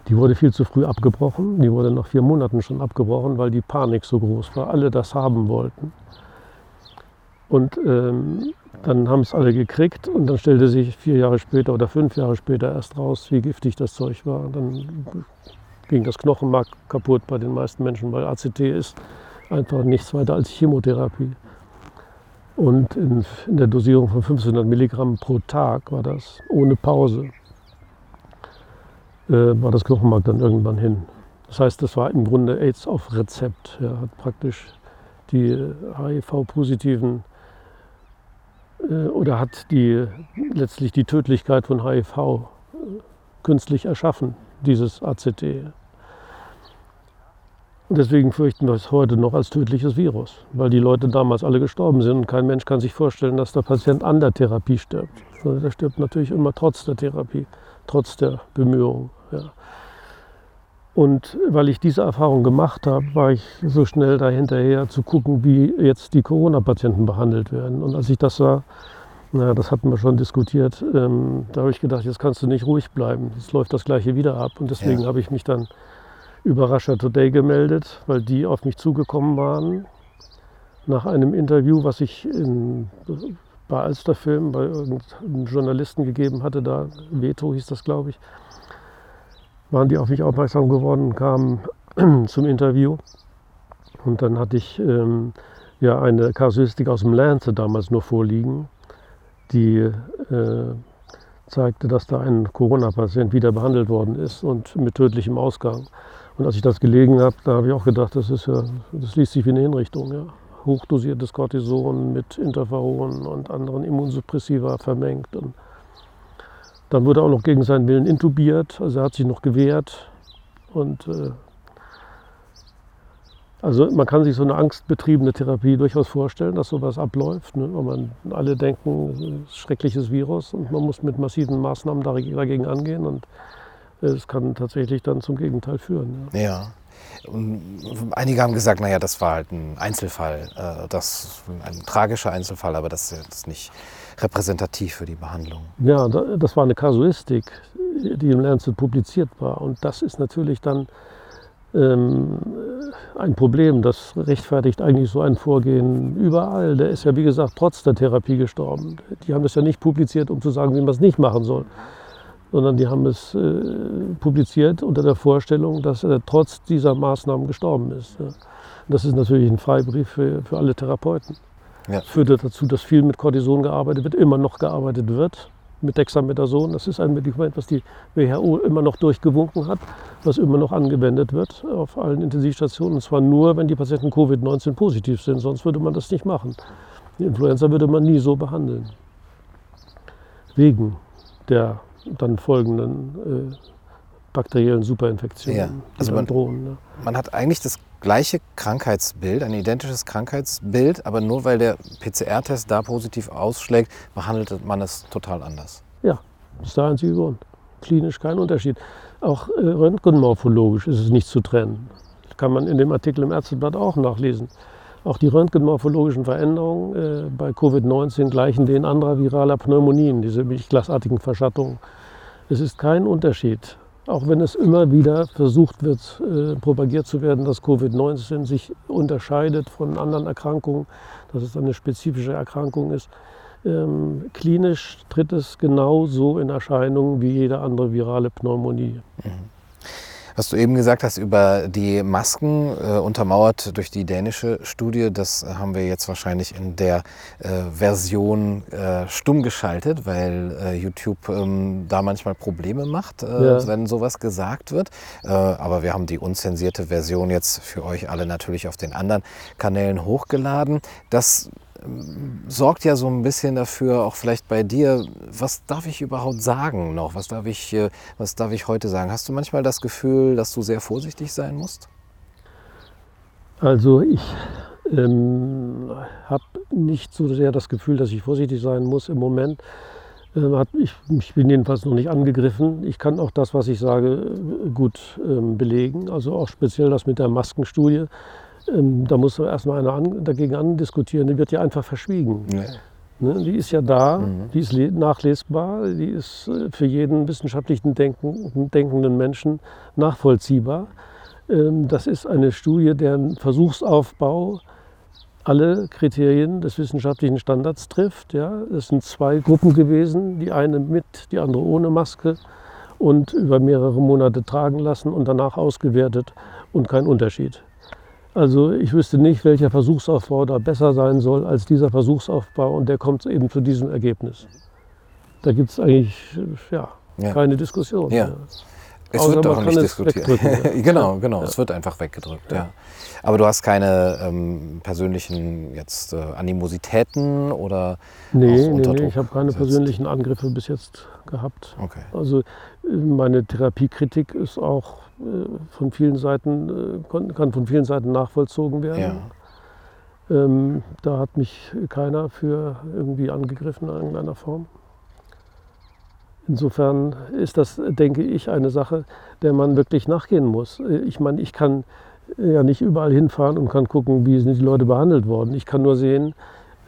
Die wurde viel zu früh abgebrochen. Die wurde nach vier Monaten schon abgebrochen, weil die Panik so groß war. Alle das haben wollten. Und ähm, dann haben es alle gekriegt und dann stellte sich vier Jahre später oder fünf Jahre später erst raus, wie giftig das Zeug war. Und dann ging das Knochenmark kaputt bei den meisten Menschen, weil ACT ist einfach nichts weiter als Chemotherapie. Und in, in der Dosierung von 500 Milligramm pro Tag war das ohne Pause, äh, war das Knochenmark dann irgendwann hin. Das heißt, das war im Grunde AIDS auf Rezept. Er hat praktisch die HIV-positiven äh, oder hat die, letztlich die Tödlichkeit von HIV äh, künstlich erschaffen dieses ACT. Deswegen fürchten wir es heute noch als tödliches Virus, weil die Leute damals alle gestorben sind und kein Mensch kann sich vorstellen, dass der Patient an der Therapie stirbt. Sondern der stirbt natürlich immer trotz der Therapie, trotz der Bemühungen. Ja. Und weil ich diese Erfahrung gemacht habe, war ich so schnell dahinterher zu gucken, wie jetzt die Corona-Patienten behandelt werden. Und als ich das sah, na, das hatten wir schon diskutiert. Ähm, da habe ich gedacht, jetzt kannst du nicht ruhig bleiben. Jetzt läuft das Gleiche wieder ab. Und deswegen ja. habe ich mich dann über Russia Today gemeldet, weil die auf mich zugekommen waren. Nach einem Interview, was ich in, bei Alsterfilm bei irgendeinem Journalisten gegeben hatte, da Veto hieß das, glaube ich, waren die auf mich aufmerksam geworden und kamen zum Interview. Und dann hatte ich ähm, ja eine Kasuistik aus dem Lancet damals nur vorliegen die äh, zeigte, dass da ein Corona-Patient wieder behandelt worden ist und mit tödlichem Ausgang. Und als ich das gelegen habe, da habe ich auch gedacht, das, ist ja, das liest sich wie eine Hinrichtung. Ja. Hochdosiertes Cortison mit Interferon und anderen Immunsuppressiva vermengt. Und dann wurde er auch noch gegen seinen Willen intubiert, also er hat sich noch gewehrt. Und äh, also man kann sich so eine angstbetriebene Therapie durchaus vorstellen, dass sowas abläuft. Ne? man alle denken, es ist ein schreckliches Virus und man muss mit massiven Maßnahmen dagegen angehen und es kann tatsächlich dann zum Gegenteil führen. Ja. ja. Einige haben gesagt, naja, das war halt ein Einzelfall, äh, das ein tragischer Einzelfall, aber das ist jetzt nicht repräsentativ für die Behandlung. Ja, das war eine Kasuistik, die im Lancet publiziert war. Und das ist natürlich dann ähm, ein Problem. Das rechtfertigt eigentlich so ein Vorgehen überall. Der ist ja, wie gesagt, trotz der Therapie gestorben. Die haben das ja nicht publiziert, um zu sagen, wie man es nicht machen soll, sondern die haben es äh, publiziert unter der Vorstellung, dass er trotz dieser Maßnahmen gestorben ist. Ja. Das ist natürlich ein Freibrief für, für alle Therapeuten. Ja. Das führte dazu, dass viel mit Cortison gearbeitet wird, immer noch gearbeitet wird mit Dexamethason. Das ist ein Medikament, was die WHO immer noch durchgewunken hat, was immer noch angewendet wird auf allen Intensivstationen. Und zwar nur, wenn die Patienten Covid-19 positiv sind, sonst würde man das nicht machen. Die Influenza würde man nie so behandeln. Wegen der dann folgenden äh, bakteriellen Superinfektionen, ja. also man, drohen. Ne? Man hat eigentlich das gleiche Krankheitsbild, ein identisches Krankheitsbild, aber nur weil der PCR-Test da positiv ausschlägt, behandelt man es total anders. Ja, das ist der einzige Grund. Klinisch kein Unterschied. Auch äh, röntgenmorphologisch ist es nicht zu trennen. Das kann man in dem Artikel im Ärzteblatt auch nachlesen. Auch die röntgenmorphologischen Veränderungen äh, bei Covid-19 gleichen denen anderer viraler Pneumonien, diese milchglasartigen Verschattungen. Es ist kein Unterschied auch wenn es immer wieder versucht wird, äh, propagiert zu werden, dass Covid-19 sich unterscheidet von anderen Erkrankungen, dass es eine spezifische Erkrankung ist. Ähm, klinisch tritt es genauso in Erscheinung wie jede andere virale Pneumonie. Mhm. Was du eben gesagt hast über die Masken, äh, untermauert durch die dänische Studie, das haben wir jetzt wahrscheinlich in der äh, Version äh, stumm geschaltet, weil äh, YouTube ähm, da manchmal Probleme macht, äh, ja. wenn sowas gesagt wird. Äh, aber wir haben die unzensierte Version jetzt für euch alle natürlich auf den anderen Kanälen hochgeladen. Das sorgt ja so ein bisschen dafür, auch vielleicht bei dir, was darf ich überhaupt sagen noch? Was darf ich, äh, was darf ich heute sagen? Hast du manchmal das Gefühl, dass du sehr vorsichtig sein musst? Also ich ähm, habe nicht so sehr das Gefühl, dass ich vorsichtig sein muss im Moment. Ähm, ich, bin jedenfalls noch nicht angegriffen. Ich kann auch das, was ich sage, gut ähm, belegen. Also auch speziell das mit der Maskenstudie. Ähm, da muss erstmal einer an, dagegen andiskutieren, die wird ja einfach verschwiegen. Ja. Ne, die ist ja da, mhm. die ist nachlesbar, die ist äh, für jeden wissenschaftlichen Denken, denkenden Menschen nachvollziehbar. Ähm, das ist eine Studie, deren Versuchsaufbau alle Kriterien des wissenschaftlichen Standards trifft. Ja. Es sind zwei Gruppen gewesen, die eine mit, die andere ohne Maske und über mehrere Monate tragen lassen und danach ausgewertet und kein Unterschied. Also ich wüsste nicht, welcher Versuchsaufbau da besser sein soll als dieser Versuchsaufbau und der kommt eben zu diesem Ergebnis. Da gibt es eigentlich ja, ja, keine Diskussion. Ja. Es Außer wird auch nicht diskutiert. Ja. genau, genau. Es wird einfach weggedrückt. Ja. Aber du hast keine ähm, persönlichen jetzt äh, Animositäten oder Nee, nee, nee, ich habe keine gesetzt. persönlichen Angriffe bis jetzt gehabt. Okay. Also äh, meine Therapiekritik ist auch von vielen Seiten, äh, kann von vielen Seiten nachvollzogen werden. Ja. Ähm, da hat mich keiner für irgendwie angegriffen in irgendeiner Form. Insofern ist das, denke ich, eine Sache, der man wirklich nachgehen muss. Äh, ich meine, ich kann ja nicht überall hinfahren und kann gucken, wie sind die Leute behandelt worden. Ich kann nur sehen,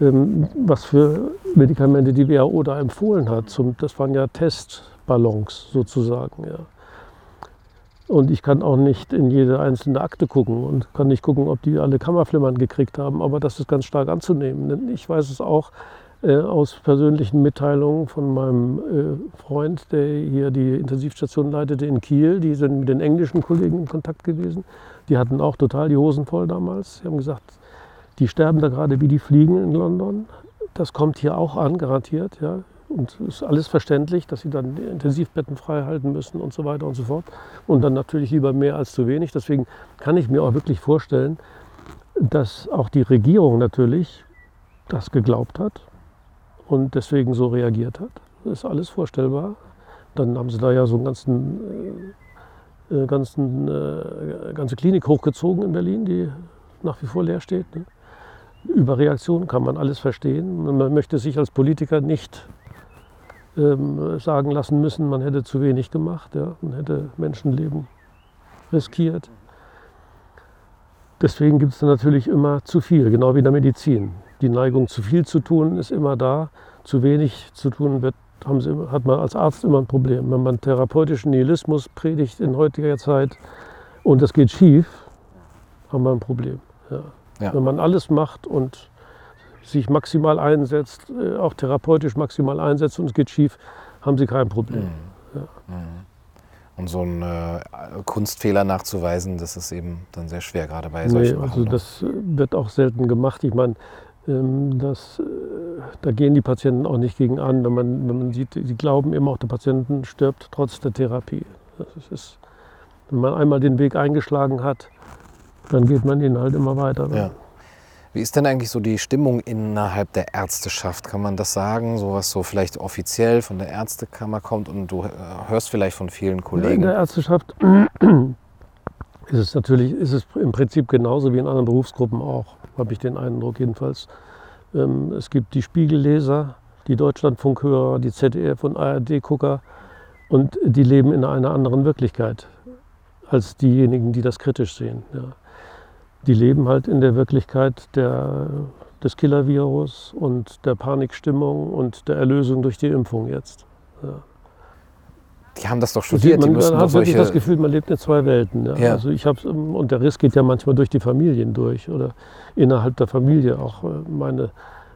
ähm, was für Medikamente die WHO da empfohlen hat. das waren ja Testballons sozusagen. Ja. Und ich kann auch nicht in jede einzelne Akte gucken und kann nicht gucken, ob die alle Kammerflimmern gekriegt haben. Aber das ist ganz stark anzunehmen. Denn ich weiß es auch äh, aus persönlichen Mitteilungen von meinem äh, Freund, der hier die Intensivstation leitete in Kiel. Die sind mit den englischen Kollegen in Kontakt gewesen. Die hatten auch total die Hosen voll damals. Sie haben gesagt, die sterben da gerade wie die Fliegen in London. Das kommt hier auch an, garantiert. Ja. Und es ist alles verständlich, dass sie dann Intensivbetten frei halten müssen und so weiter und so fort. Und dann natürlich lieber mehr als zu wenig. Deswegen kann ich mir auch wirklich vorstellen, dass auch die Regierung natürlich das geglaubt hat und deswegen so reagiert hat. Das ist alles vorstellbar. Dann haben sie da ja so einen ganzen, äh, äh ganzen, äh, ganze Klinik hochgezogen in Berlin, die nach wie vor leer steht. Ne? Überreaktion kann man alles verstehen. Man möchte sich als Politiker nicht ähm, sagen lassen müssen, man hätte zu wenig gemacht, ja, man hätte Menschenleben riskiert. Deswegen gibt es natürlich immer zu viel, genau wie in der Medizin. Die Neigung, zu viel zu tun, ist immer da. Zu wenig zu tun wird, sie, hat man als Arzt immer ein Problem. Wenn man therapeutischen Nihilismus predigt in heutiger Zeit und das geht schief, haben wir ein Problem. Ja. Ja. Wenn man alles macht und sich maximal einsetzt, äh, auch therapeutisch maximal einsetzt und es geht schief, haben sie kein Problem. Mhm. Ja. Mhm. Und so einen äh, Kunstfehler nachzuweisen, das ist eben dann sehr schwer, gerade bei solchen nee, Also das wird auch selten gemacht. Ich meine, ähm, das, äh, da gehen die Patienten auch nicht gegen an, wenn man, wenn man sieht, sie glauben immer auch, der Patient stirbt trotz der Therapie. Das ist, wenn man einmal den Weg eingeschlagen hat, dann geht man ihn halt immer weiter. Ja. Wie ist denn eigentlich so die Stimmung innerhalb der Ärzteschaft? Kann man das sagen, so was so vielleicht offiziell von der Ärztekammer kommt und du äh, hörst vielleicht von vielen Kollegen? in der Ärzteschaft ist es natürlich ist es im Prinzip genauso wie in anderen Berufsgruppen auch, habe ich den Eindruck jedenfalls. Ähm, es gibt die Spiegelleser, die Deutschlandfunkhörer, die ZDF und ARD-Gucker und die leben in einer anderen Wirklichkeit als diejenigen, die das kritisch sehen. Ja die leben halt in der Wirklichkeit der, des Killer-Virus und der Panikstimmung und der Erlösung durch die Impfung jetzt. Ja. Die haben das doch studiert. Man, man hat wirklich das Gefühl, man lebt in zwei Welten. Ja. Ja. Also ich und der Riss geht ja manchmal durch die Familien durch oder innerhalb der Familie. Auch äh, meine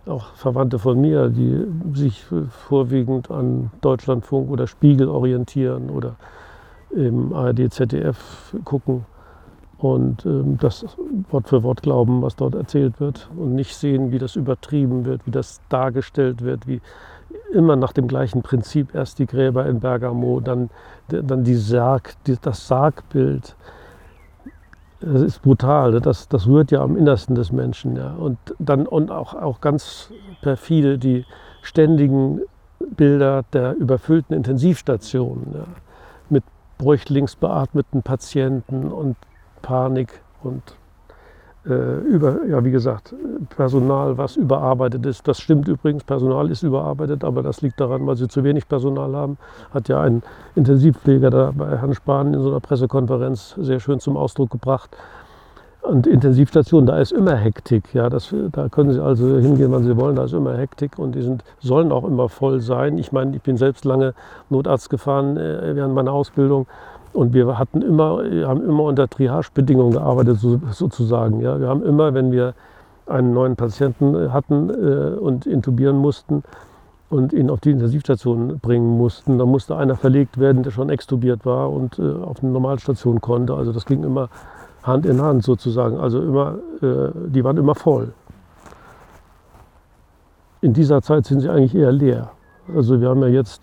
auch Verwandte von mir, die sich vorwiegend an Deutschlandfunk oder Spiegel orientieren oder im ARD, ZDF gucken und ähm, das Wort für Wort glauben, was dort erzählt wird und nicht sehen, wie das übertrieben wird, wie das dargestellt wird, wie immer nach dem gleichen Prinzip. Erst die Gräber in Bergamo, dann, dann die Sarg, die, das Sargbild. Das ist brutal, ne? das, das rührt ja am Innersten des Menschen. Ja. Und dann und auch, auch ganz perfide die ständigen Bilder der überfüllten Intensivstationen ja. mit bräuchlingsbeatmeten Patienten und Panik und äh, über, ja, wie gesagt, Personal, was überarbeitet ist. Das stimmt übrigens, Personal ist überarbeitet, aber das liegt daran, weil sie zu wenig Personal haben. Hat ja ein Intensivpfleger da bei Herrn Spahn in so einer Pressekonferenz sehr schön zum Ausdruck gebracht. Und Intensivstationen, da ist immer Hektik. Ja, das, da können Sie also hingehen, wann Sie wollen, da ist immer Hektik und die sind, sollen auch immer voll sein. Ich meine, ich bin selbst lange Notarzt gefahren äh, während meiner Ausbildung und wir hatten immer, haben immer unter Triage-Bedingungen gearbeitet, so, sozusagen. Ja. Wir haben immer, wenn wir einen neuen Patienten hatten äh, und intubieren mussten und ihn auf die Intensivstation bringen mussten, dann musste einer verlegt werden, der schon extubiert war und äh, auf eine Normalstation konnte. Also das ging immer Hand in Hand sozusagen. Also immer, äh, die waren immer voll. In dieser Zeit sind sie eigentlich eher leer. Also wir haben ja jetzt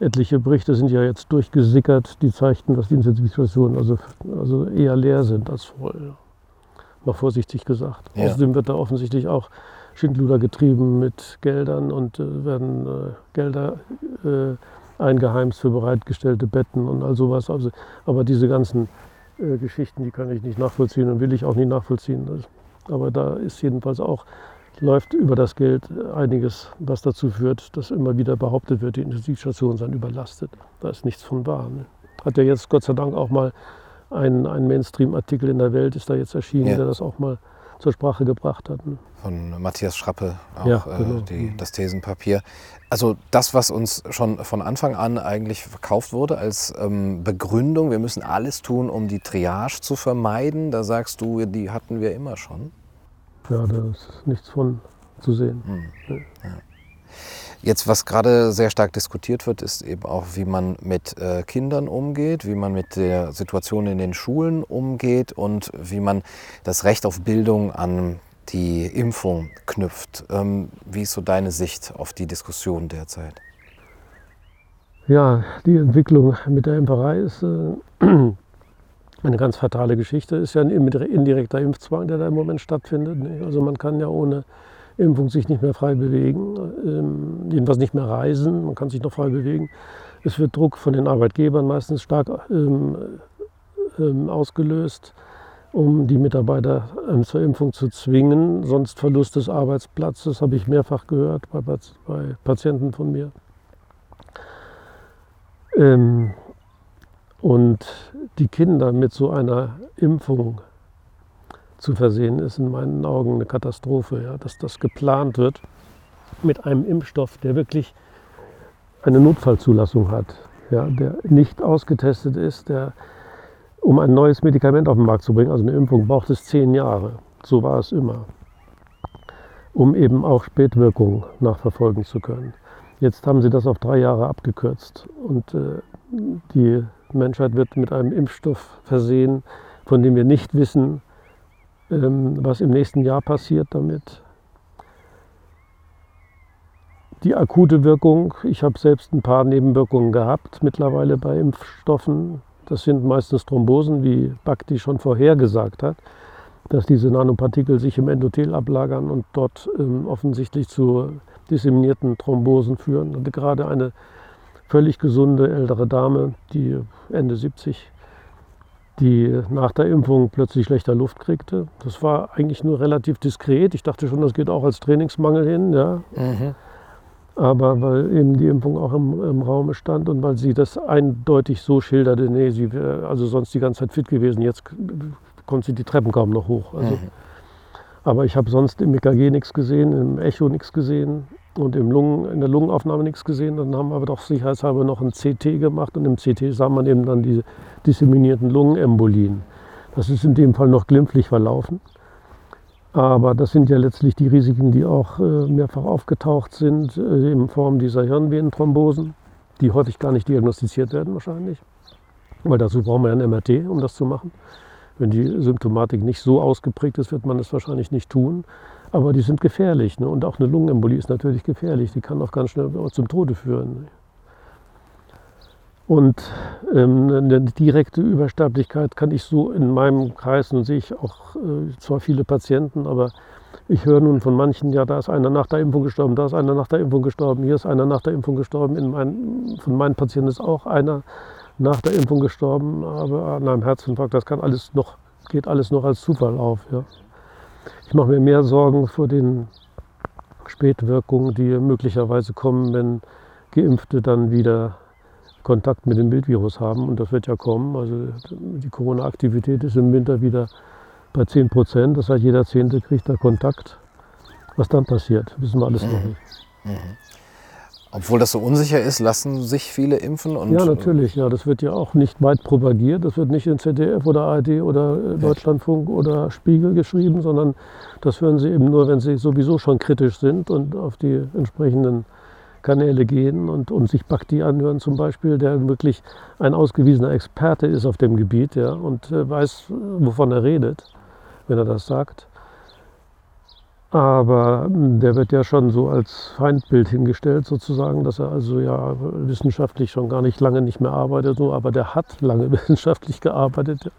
etliche Berichte sind ja jetzt durchgesickert, die zeigten, dass die Intensivstationen also, also eher leer sind als voll. Mal vorsichtig gesagt. Ja. Außerdem wird da offensichtlich auch Schindluder getrieben mit Geldern und äh, werden äh, Gelder äh, eingeheimst für bereitgestellte Betten und all sowas. Also, aber diese ganzen äh, Geschichten, die kann ich nicht nachvollziehen und will ich auch nicht nachvollziehen. Aber da ist jedenfalls auch läuft über das Geld einiges, was dazu führt, dass immer wieder behauptet wird, die Intensivstationen seien überlastet. Da ist nichts von wahr. Ne? Hat ja jetzt Gott sei Dank auch mal ein, ein Mainstream-Artikel in der Welt, ist da jetzt erschienen, ja. der das auch mal zur Sprache gebracht hat. Ne? Von Matthias Schrappe, auch ja, genau. äh, die, das Thesenpapier. Also das, was uns schon von Anfang an eigentlich verkauft wurde als ähm, Begründung, wir müssen alles tun, um die Triage zu vermeiden, da sagst du, die hatten wir immer schon ja, da ist nichts von zu sehen. Mhm. Ja. Jetzt, was gerade sehr stark diskutiert wird, ist eben auch, wie man mit äh, Kindern umgeht, wie man mit der Situation in den Schulen umgeht und wie man das Recht auf Bildung an die Impfung knüpft. Ähm, wie ist so deine Sicht auf die Diskussion derzeit? Ja, die Entwicklung mit der Impferei ist äh, eine ganz fatale Geschichte ist ja ein indirekter Impfzwang, der da im Moment stattfindet. Also man kann ja ohne Impfung sich nicht mehr frei bewegen, ähm, jedenfalls nicht mehr reisen, man kann sich noch frei bewegen. Es wird Druck von den Arbeitgebern meistens stark ähm, ähm, ausgelöst, um die Mitarbeiter zur Impfung zu zwingen, sonst Verlust des Arbeitsplatzes, habe ich mehrfach gehört bei Patienten von mir. Und die Kinder mit so einer Impfung zu versehen, ist in meinen Augen eine Katastrophe. Ja? Dass das geplant wird mit einem Impfstoff, der wirklich eine Notfallzulassung hat, ja? der nicht ausgetestet ist, der um ein neues Medikament auf den Markt zu bringen, also eine Impfung, braucht es zehn Jahre. So war es immer. Um eben auch Spätwirkungen nachverfolgen zu können. Jetzt haben sie das auf drei Jahre abgekürzt und äh, die Menschheit wird mit einem Impfstoff versehen, von dem wir nicht wissen, ähm, was im nächsten Jahr passiert damit. Die akute Wirkung, ich habe selbst ein paar Nebenwirkungen gehabt mittlerweile bei Impfstoffen. Das sind meistens Thrombosen, wie Bakti schon vorhergesagt hat, dass diese Nanopartikel sich im Endothel ablagern und dort ähm, offensichtlich zu disseminierten Thrombosen führen. Hatte gerade eine völlig gesunde ältere Dame, die Ende 70, die nach der Impfung plötzlich schlechter Luft kriegte. Das war eigentlich nur relativ diskret. Ich dachte schon, das geht auch als Trainingsmangel hin. Ja. Mhm. Aber weil eben die Impfung auch im, im Raum stand und weil sie das eindeutig so schilderte, nee, sie wäre also sonst die ganze Zeit fit gewesen, jetzt konnte sie die Treppen kaum noch hoch. Also, mhm. Aber ich habe sonst im EKG nichts gesehen, im Echo nichts gesehen und im Lungen, in der Lungenaufnahme nichts gesehen. Dann haben wir aber doch sicherheitshalber noch ein CT gemacht und im CT sah man eben dann diese disseminierten Lungenembolien. Das ist in dem Fall noch glimpflich verlaufen. Aber das sind ja letztlich die Risiken, die auch äh, mehrfach aufgetaucht sind äh, in Form dieser Hirnvenenthrombosen, die häufig gar nicht diagnostiziert werden wahrscheinlich. Weil dazu brauchen wir ein MRT, um das zu machen. Wenn die Symptomatik nicht so ausgeprägt ist, wird man das wahrscheinlich nicht tun. Aber die sind gefährlich. Ne? Und auch eine Lungenembolie ist natürlich gefährlich. Die kann auch ganz schnell zum Tode führen. Und ähm, eine direkte Übersterblichkeit kann ich so in meinem Kreis, und sehe ich auch äh, zwar viele Patienten, aber ich höre nun von manchen, ja, da ist einer nach der Impfung gestorben, da ist einer nach der Impfung gestorben, hier ist einer nach der Impfung gestorben. In mein, von meinen Patienten ist auch einer nach der Impfung gestorben, aber an einem Herzinfarkt, das kann alles noch, geht alles noch als Zufall auf. Ja. Ich mache mir mehr Sorgen vor den Spätwirkungen, die möglicherweise kommen, wenn Geimpfte dann wieder Kontakt mit dem Wildvirus haben. Und das wird ja kommen. Also die Corona-Aktivität ist im Winter wieder bei 10 Prozent. Das heißt, jeder Zehnte kriegt da Kontakt. Was dann passiert, wissen wir alles mhm. noch nicht. Mhm. Obwohl das so unsicher ist, lassen sich viele impfen? Und ja, natürlich. Ja, das wird ja auch nicht weit propagiert. Das wird nicht in ZDF oder ARD oder äh, Deutschlandfunk oder Spiegel geschrieben, sondern das hören Sie eben nur, wenn Sie sowieso schon kritisch sind und auf die entsprechenden Kanäle gehen und, und sich Bhakti anhören zum Beispiel, der wirklich ein ausgewiesener Experte ist auf dem Gebiet ja, und äh, weiß, wovon er redet, wenn er das sagt. Aber hm, der wird ja schon so als Feindbild hingestellt sozusagen, dass er also ja wissenschaftlich schon gar nicht lange nicht mehr arbeitet, so, aber der hat lange wissenschaftlich gearbeitet.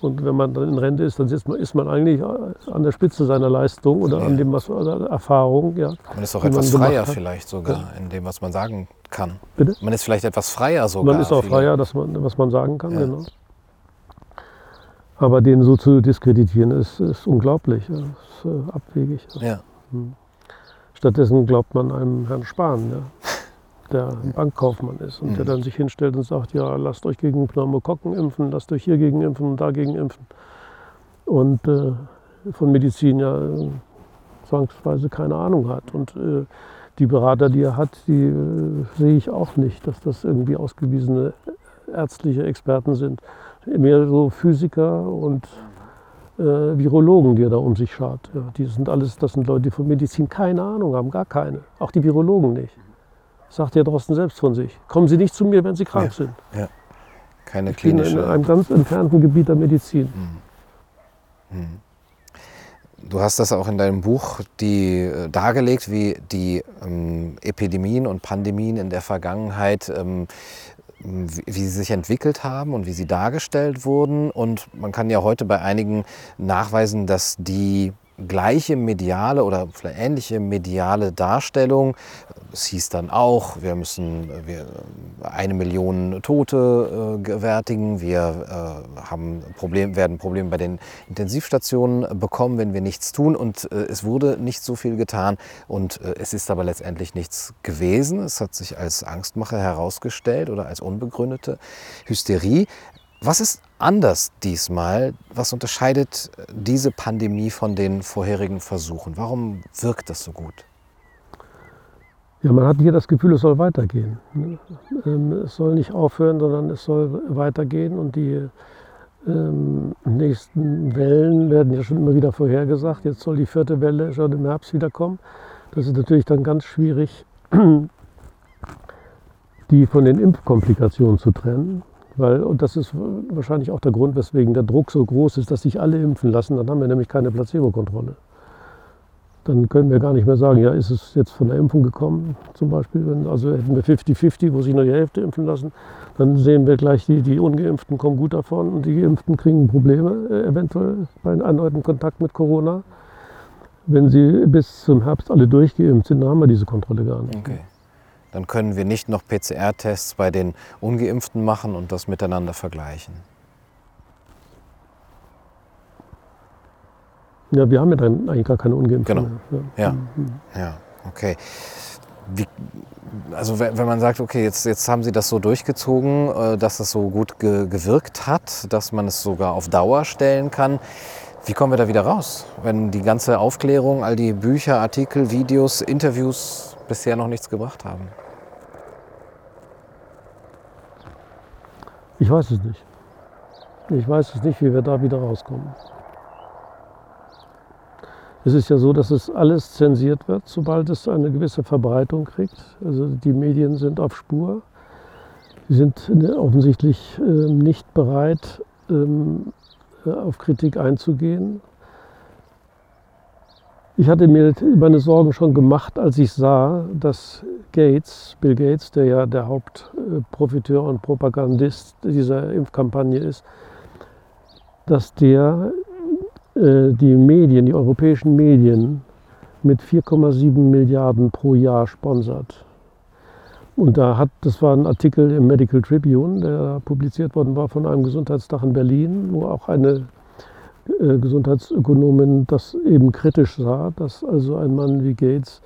Und wenn man dann in Rente ist, dann ist man, ist man eigentlich an der Spitze seiner Leistung oder ja. an dem, was Erfahrung. Ja, man ist auch etwas freier vielleicht sogar ja. in dem, was man sagen kann. Bitte? Man ist vielleicht etwas freier sogar. Man ist auch freier, dass man, was man sagen kann, genau. Aber den so zu diskreditieren, ist, ist unglaublich, ist äh, abwegig. Ja. Hm. Stattdessen glaubt man einem Herrn Spahn. Ja der ein Bankkaufmann ist und mhm. der dann sich hinstellt und sagt, ja, lasst euch gegen Pneumokokken impfen, lasst euch hier gegen impfen und dagegen impfen. Und äh, von Medizin ja äh, zwangsweise keine Ahnung hat. Und äh, die Berater, die er hat, die äh, sehe ich auch nicht, dass das irgendwie ausgewiesene ärztliche Experten sind. Mehr so Physiker und äh, Virologen, die er da um sich schaut. Ja, die sind alles, das sind Leute, die von Medizin keine Ahnung haben, gar keine. Auch die Virologen nicht sagt der Drosten selbst von sich. Kommen Sie nicht zu mir, wenn Sie krank ja, sind. Ja. Keine ich klinische. Bin in einem ganz entfernten Gebiet der Medizin. Mhm. Mhm. Du hast das auch in deinem Buch die, äh, dargelegt, wie die ähm, Epidemien und Pandemien in der Vergangenheit, ähm, wie, sie sich entwickelt haben und wie sie dargestellt wurden. Und man kann ja heute bei einigen nachweisen, dass die gleiche mediale oder vielleicht ähnliche mediale Darstellung. Es hieß dann auch, wir müssen wir, eine Million Tote äh, gewärtigen, wir äh, haben Problem, werden Probleme bei den Intensivstationen bekommen, wenn wir nichts tun. Und äh, es wurde nicht so viel getan und äh, es ist aber letztendlich nichts gewesen. Es hat sich als Angstmache herausgestellt oder als unbegründete Hysterie. Was ist anders diesmal? Was unterscheidet diese Pandemie von den vorherigen Versuchen? Warum wirkt das so gut? Ja, man hat hier das Gefühl, es soll weitergehen. Ähm, es soll nicht aufhören, sondern es soll weitergehen. Und die ähm, nächsten Wellen werden ja schon immer wieder vorhergesagt. Jetzt soll die vierte Welle schon im Herbst wieder kommen. Das ist natürlich dann ganz schwierig, die von den Impfkomplikationen zu trennen. Weil, und das ist wahrscheinlich auch der Grund, weswegen der Druck so groß ist, dass sich alle impfen lassen. Dann haben wir nämlich keine Placebo-Kontrolle. Dann können wir gar nicht mehr sagen, ja, ist es jetzt von der Impfung gekommen, zum Beispiel. Wenn, also hätten wir 50-50, wo sich nur die Hälfte impfen lassen, dann sehen wir gleich, die, die Ungeimpften kommen gut davon und die Geimpften kriegen Probleme, äh, eventuell bei einem erneuten Kontakt mit Corona. Wenn sie bis zum Herbst alle durchgeimpft sind, dann haben wir diese Kontrolle gar nicht. Okay. Dann können wir nicht noch PCR-Tests bei den Ungeimpften machen und das miteinander vergleichen. Ja, wir haben ja dann eigentlich gar keine Ungeimpften Genau. mehr. Ja, ja, okay. Wie, also wenn wenn man sagt, okay, jetzt, jetzt haben Sie das so durchgezogen, äh, dass es so gut ge gewirkt hat, dass man es sogar auf Dauer stellen kann. Wie kommen wir da wieder raus, wenn die ganze Aufklärung, all die Bücher, Artikel, Videos, Interviews bisher noch nichts gebracht haben? Ich weiß es nicht. Ich weiß es nicht, wie wir da wieder rauskommen. Es ist ja so, dass es alles zensiert wird, sobald es eine gewisse Verbreitung kriegt. Also die Medien sind auf Spur. Sie sind äh, offensichtlich ähm, nicht bereit, ähm, äh, auf Kritik einzugehen. Ich hatte mir meine Sorgen schon gemacht, als ich sah, dass Gates, Bill Gates, der ja der Hauptprofiteur und Propagandist dieser Impfkampagne ist, dass der äh, die Medien, die europäischen Medien mit 4,7 Milliarden pro Jahr sponsert. Und da hat, das war ein Artikel im Medical Tribune, der publiziert worden war von einem Gesundheitsdach in Berlin, wo auch eine äh, Gesundheitsökonomin das eben kritisch sah, dass also ein Mann wie Gates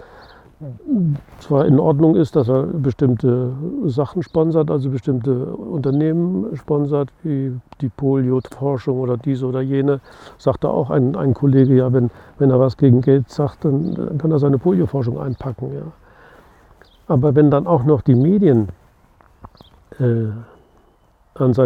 zwar in Ordnung ist, dass er bestimmte Sachen sponsert, also bestimmte Unternehmen sponsert, wie die Polio-Forschung oder diese oder jene, sagte auch ein, ein Kollege, ja, wenn, wenn er was gegen Geld sagt, dann, dann kann er seine Polio-Forschung einpacken. Ja. Aber wenn dann auch noch die Medien äh, an seinem